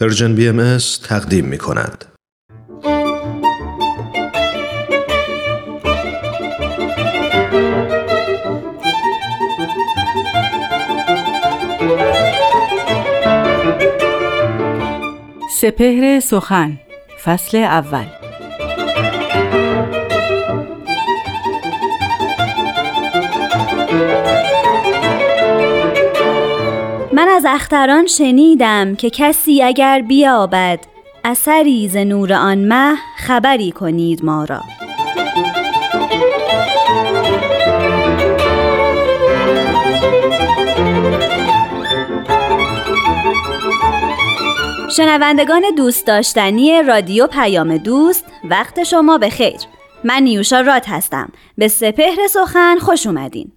پرژن بی ام تقدیم می کند. سپهر سخن فصل اول اختران شنیدم که کسی اگر بیابد اثری ز نور آن مه خبری کنید ما را. شنوندگان دوست داشتنی رادیو پیام دوست وقت شما به خیر من نیوشا رات هستم. به سپهر سخن خوش اومدین.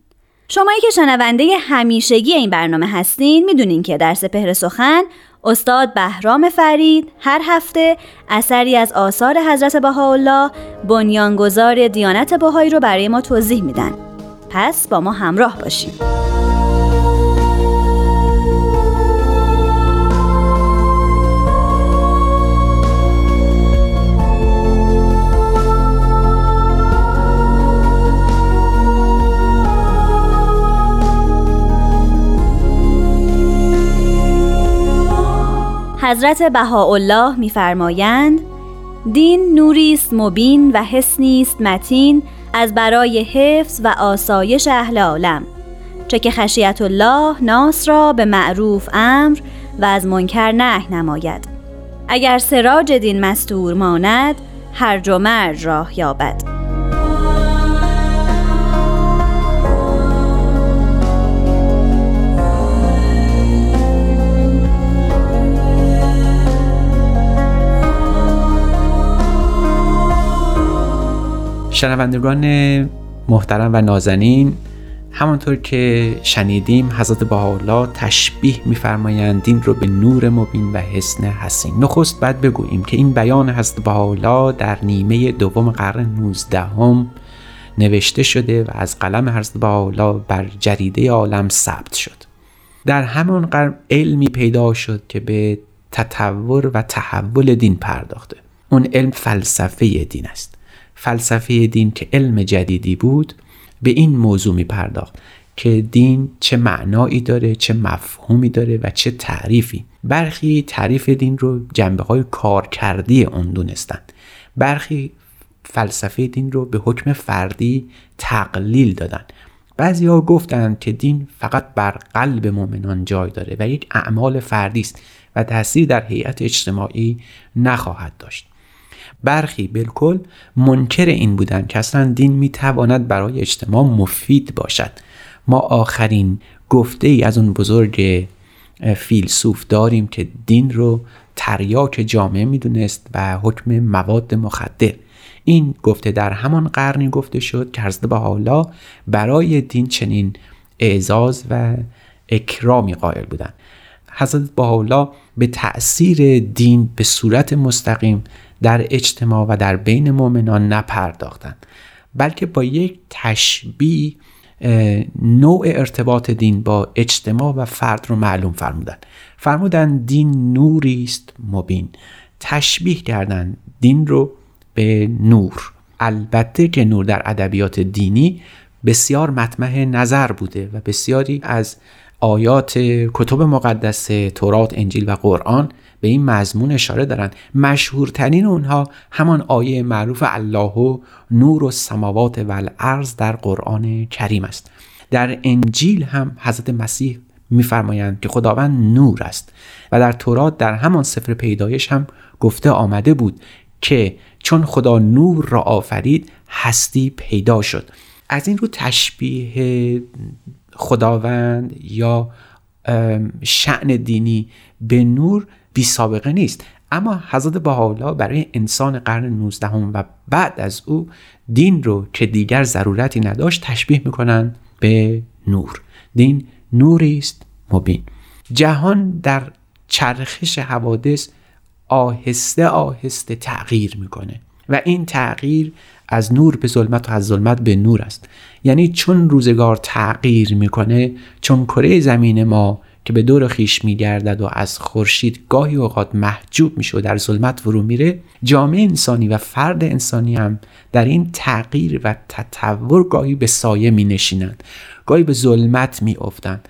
شمایی که شنونده همیشگی این برنامه هستین می‌دونین که در سپهر سخن استاد بهرام فرید هر هفته اثری از آثار حضرت بهاءالله بنیانگذار دیانت بهایی رو برای ما توضیح میدن. پس با ما همراه باشید حضرت بهاءالله میفرمایند دین نوری است مبین و حسنی است متین از برای حفظ و آسایش اهل عالم چه که خشیت الله ناس را به معروف امر و از منکر نه نماید. اگر سراج دین مستور ماند هر و مرج راه یابد. شنوندگان محترم و نازنین همانطور که شنیدیم حضرت بهاءالله تشبیه میفرمایند دین رو به نور مبین و حسن حسین. نخست بعد بگوییم که این بیان حضرت بهاءالله در نیمه دوم قرن 19 هم نوشته شده و از قلم حضرت بهاءالله بر جریده عالم ثبت شد. در همان قرن علمی پیدا شد که به تطور و تحول دین پرداخته. اون علم فلسفه دین است. فلسفه دین که علم جدیدی بود به این موضوع می پرداخت که دین چه معنایی داره چه مفهومی داره و چه تعریفی. برخی تعریف دین رو جنبه های کارکردی اون دونستند برخی فلسفه دین رو به حکم فردی تقلیل دادن. بعضی ها گفتند که دین فقط بر قلب مؤمنان جای داره و یک اعمال فردی است و تاثیر در هیئت اجتماعی نخواهد داشت. برخی بالکل منکر این بودند که اصلا دین می‌تواند برای اجتماع مفید باشد. ما آخرین گفته ای از اون بزرگ فیلسوف داریم که دین رو تریاک جامعه می‌دونست و حکم مواد مخدر. این گفته در همان قرنی گفته شد که حضرت حالا برای دین چنین اعزاز و اکرامی قائل بودند. حضرت بهاءالله به تأثیر دین به صورت مستقیم در اجتماع و در بین مؤمنان نپرداختند بلکه با یک تشبیه نوع ارتباط دین با اجتماع و فرد رو معلوم فرمودن فرمودن دین نوری است مبین. تشبیه کردن دین رو به نور. البته که نور در ادبیات دینی بسیار مطمح نظر بوده و بسیاری از آیات کتب مقدس تورات انجیل و قرآن به این مضمون اشاره دارند. مشهورترین اونها همان آیه معروف الله و نور و سماوات و الارض در قرآن کریم است. در انجیل هم حضرت مسیح میفرمایند که خداوند نور است و در تورات در همان سفر پیدایش هم گفته آمده بود که چون خدا نور را آفرید هستی پیدا شد. از این رو تشبیه خداوند یا شعن دینی به نور بی سابقه نیست. اما حضرت بهاءالله برای انسان قرن 19 و بعد از او دین رو که دیگر ضرورتی نداشت تشبیه می‌کنن به نور. دین نوری است مبین. جهان در چرخش حوادث آهسته آهسته تغییر می‌کنه. و این تغییر از نور به ظلمت و از ظلمت به نور است. یعنی چون روزگار تغییر می‌کنه چون کره زمین ما که به دور خیش میگردد و از خورشید گاهی اوقات محجوب میشه و در ظلمت فرو میره جامعه انسانی و فرد انسانی هم در این تغییر و تطور گاهی به سایه می نشینند گاهی به ظلمت می افتند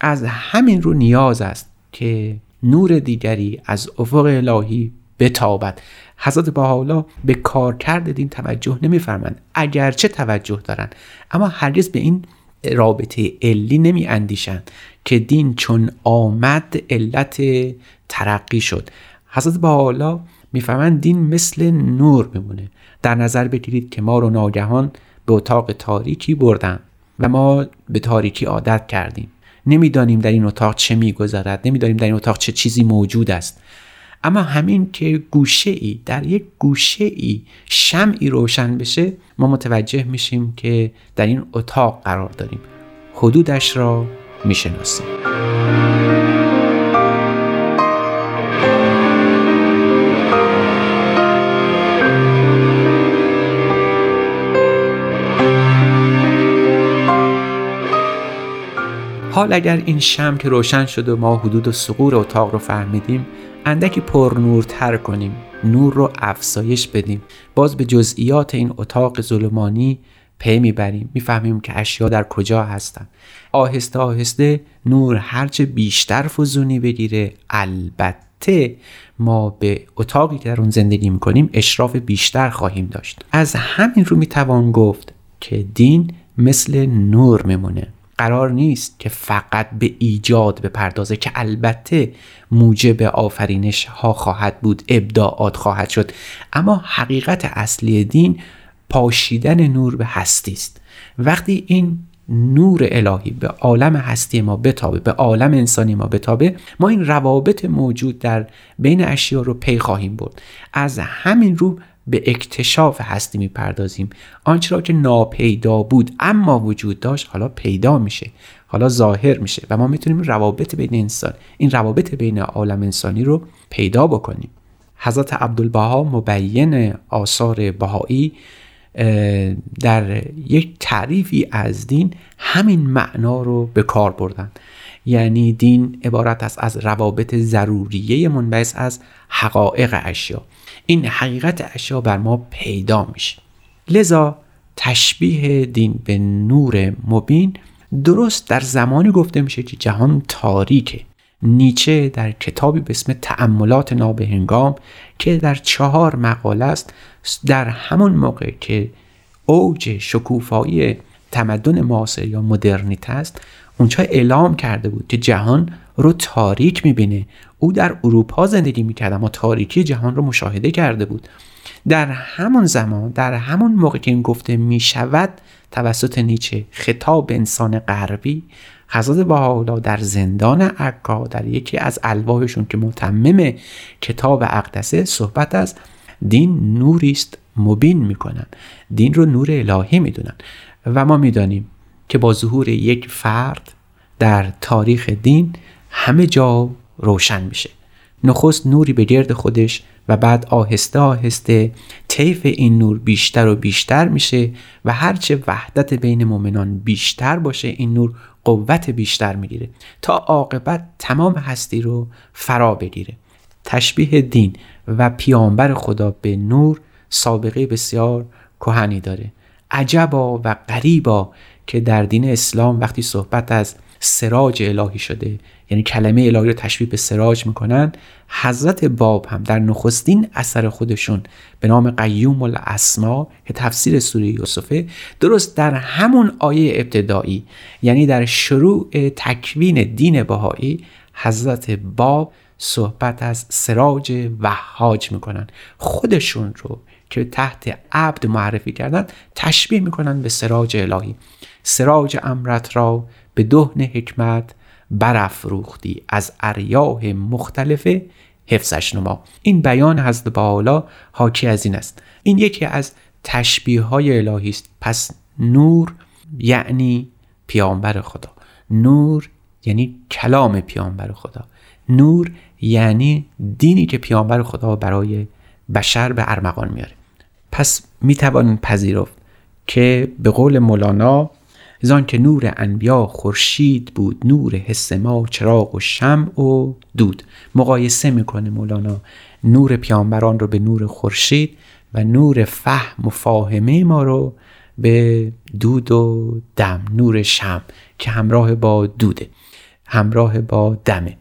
از همین رو نیاز است که نور دیگری از افق الهی بتابد. حضرت حالا به کار کرده دین توجه نمیفرمند اگرچه توجه دارند اما هرگز به این رابطه علی نمی اندیشند که دین چون آمد علت ترقی شد. حضرت حالا می‌فهمند دین مثل نور میمونه. در نظر بگیرید که ما رو ناگهان به اتاق تاریکی بردن و ما به تاریکی عادت کردیم. نمی‌دانیم در این اتاق چه میگذرد نمی‌دانیم در این اتاق چه چیزی موجود است. اما همین که گوشه ای در یک گوشه ای شمعی روشن بشه ما متوجه میشیم که در این اتاق قرار داریم. حدودش را می‌شناسیم. حال اگر این شم که روشن شد و ما حدود و سقور اتاق رو فهمیدیم اندکی پر نورتر کنیم نور رو افزایش بدیم. باز به جزئیات این اتاق ظلمانی پی می‌بریم. می‌فهمیم که اشیا در کجا هستن. آهسته آهسته نور هرچه بیشتر فزونی بگیره البته ما به اتاقی که در اون زندگی می‌کنیم اشراف بیشتر خواهیم داشت. از همین رو می‌توان گفت که دین مثل نور میمونه. قرار نیست که فقط به ایجاد بپردازه که البته موجب آفرینش ها خواهد بود ابداعات خواهد شد. اما حقیقت اصلی دین پاشیدن نور به هستی است. وقتی این نور الهی به عالم هستی ما بتابه به عالم انسانی ما بتابه ما این روابط موجود در بین اشیا رو پی خواهیم برد. از همین رو به اکتشاف هستی می‌پردازیم. آنچه را که ناپیدا بود اما وجود داشت حالا پیدا میشه حالا ظاهر میشه و ما می‌تونیم روابط بین انسان این روابط بین عالم انسانی رو پیدا بکنیم. حضرت عبدالبها مبین آثار بهایی در یک تعریفی از دین همین معنا رو به کار بردن. یعنی دین عبارت است از روابط ضروریه منبعث از حقایق اشیا. این حقیقت اشیا بر ما پیدا میشه. لذا تشبیه دین به نور مبین درست در زمانی گفته میشه که جهان تاریکه. نیچه در کتابی به اسم تأملات نابهنگام که در چهار مقاله است در همون موقع که اوج شکوفایی تمدن معاصر یا مدرنیته است اونجا اعلام کرده بود که جهان رو تاریک می‌بینه. او در اروپا زندگی می‌کرد اما تاریکی جهان رو مشاهده کرده بود. در همون زمان در همون موقع که این گفته می‌شود توسط نیچه خطاب انسان غربی حضرت بهاءالله در زندان عکا در یکی از الواحشون که متمم کتاب اقدسه صحبت از دین نوری است مبین می‌کنن. دین رو نور الهی می‌دونن. و ما می‌دانیم که با ظهور یک فرد در تاریخ دین همه جا روشن میشه. نخست نوری به گرد خودش و بعد آهسته آهسته طیف این نور بیشتر و بیشتر میشه و هرچه وحدت بین مؤمنان بیشتر باشه این نور قوت بیشتر می‌گیره تا عاقبت تمام هستی رو فرا بگیره. تشبیه دین و پیامبر خدا به نور سابقه بسیار کهنی داره. عجبا و غریبا که در دین اسلام وقتی صحبت از سراج الهی شده یعنی کلمه الهی رو تشبیه به سراج می‌کنن حضرت باب هم در نخستین اثر خودشون به نام قیوم الاسما که تفسیر سوره یوسفه درست در همون آیه ابتدایی یعنی در شروع تکوین دین بهایی حضرت باب صحبت از سراج وحاج می‌کنن. خودشون رو که تحت عبد معرفی کردن تشبیه می‌کنن به سراج الهی. سراج امرت را به دهن حکمت برافروختی از اریاه مختلف حفظش نما. این بیان حضرت بالا حاکی از این است. این یکی از تشبیه های الهی است. پس نور یعنی پیامبر خدا. نور یعنی کلام پیامبر خدا. نور یعنی دینی که پیامبر خدا برای بشر به ارمغان میاره. پس می‌توانیم پذیرفت که به قول مولانا زان که نور انبیا خورشید بود نور حس ما چراغ و شمع و دود. مقایسه می‌کنه مولانا نور پیامبران رو به نور خورشید و نور فهم و فاهمه ما رو به دود و دم نور شم که همراه با دوده همراه با دمه.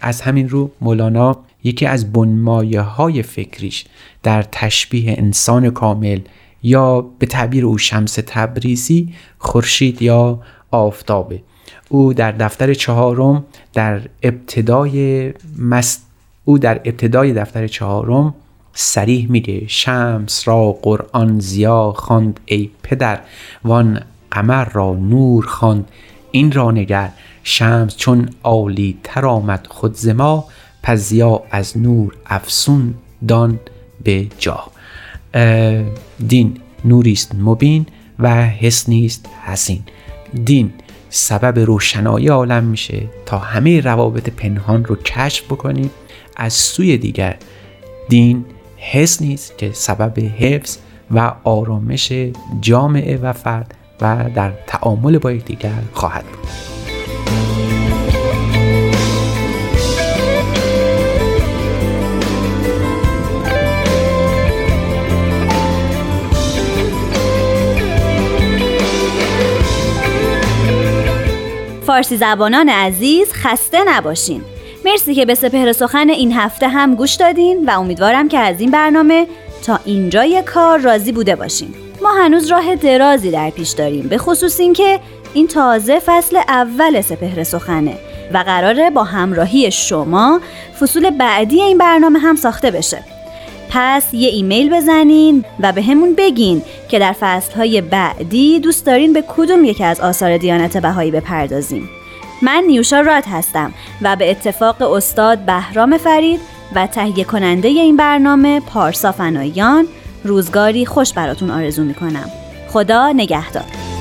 از همین رو مولانا یکی از بنمایه های فکریش در تشبیه انسان کامل یا به تعبیر او شمس تبریزی خورشید یا آفتابه. او در دفتر چهارم در ابتدای مست او در ابتدای دفتر چهارم سریح میگه شمس را قرآن زیا خواند ای پدر وان قمر را نور خواند. این را نگر شمس چون عالی تر آمد خود زما پزیا از نور افسون دان به جا. دین نوریست مبین و حس نیست حسین. دین سبب روشنایی عالم میشه تا همه روابط پنهان رو کشف بکنیم. از سوی دیگر دین حس نیست که سبب حفظ و آرامش جامعه و فرد و در تعامل با یکدیگر خواهد بود. فارسی زبانان عزیز خسته نباشین. مرسی که به سپهر سخن این هفته هم گوش دادین و امیدوارم که از این برنامه تا اینجای کار راضی بوده باشین. ما هنوز راه درازی در پیش داریم به خصوص اینکه این تازه فصل اول سپهر سخنه و قراره با همراهی شما فصول بعدی این برنامه هم ساخته بشه. پس یه ایمیل بزنین و به همون بگین که در فصلهای بعدی دوست دارین به کدوم یکی از آثار دیانت بهایی بپردازیم. من نیوشا راد هستم و به اتفاق استاد بهرام فرید و تهیه کننده این برنامه پارسا فنایان روزگاری خوش براتون آرزو می‌کنم. خدا نگهدار.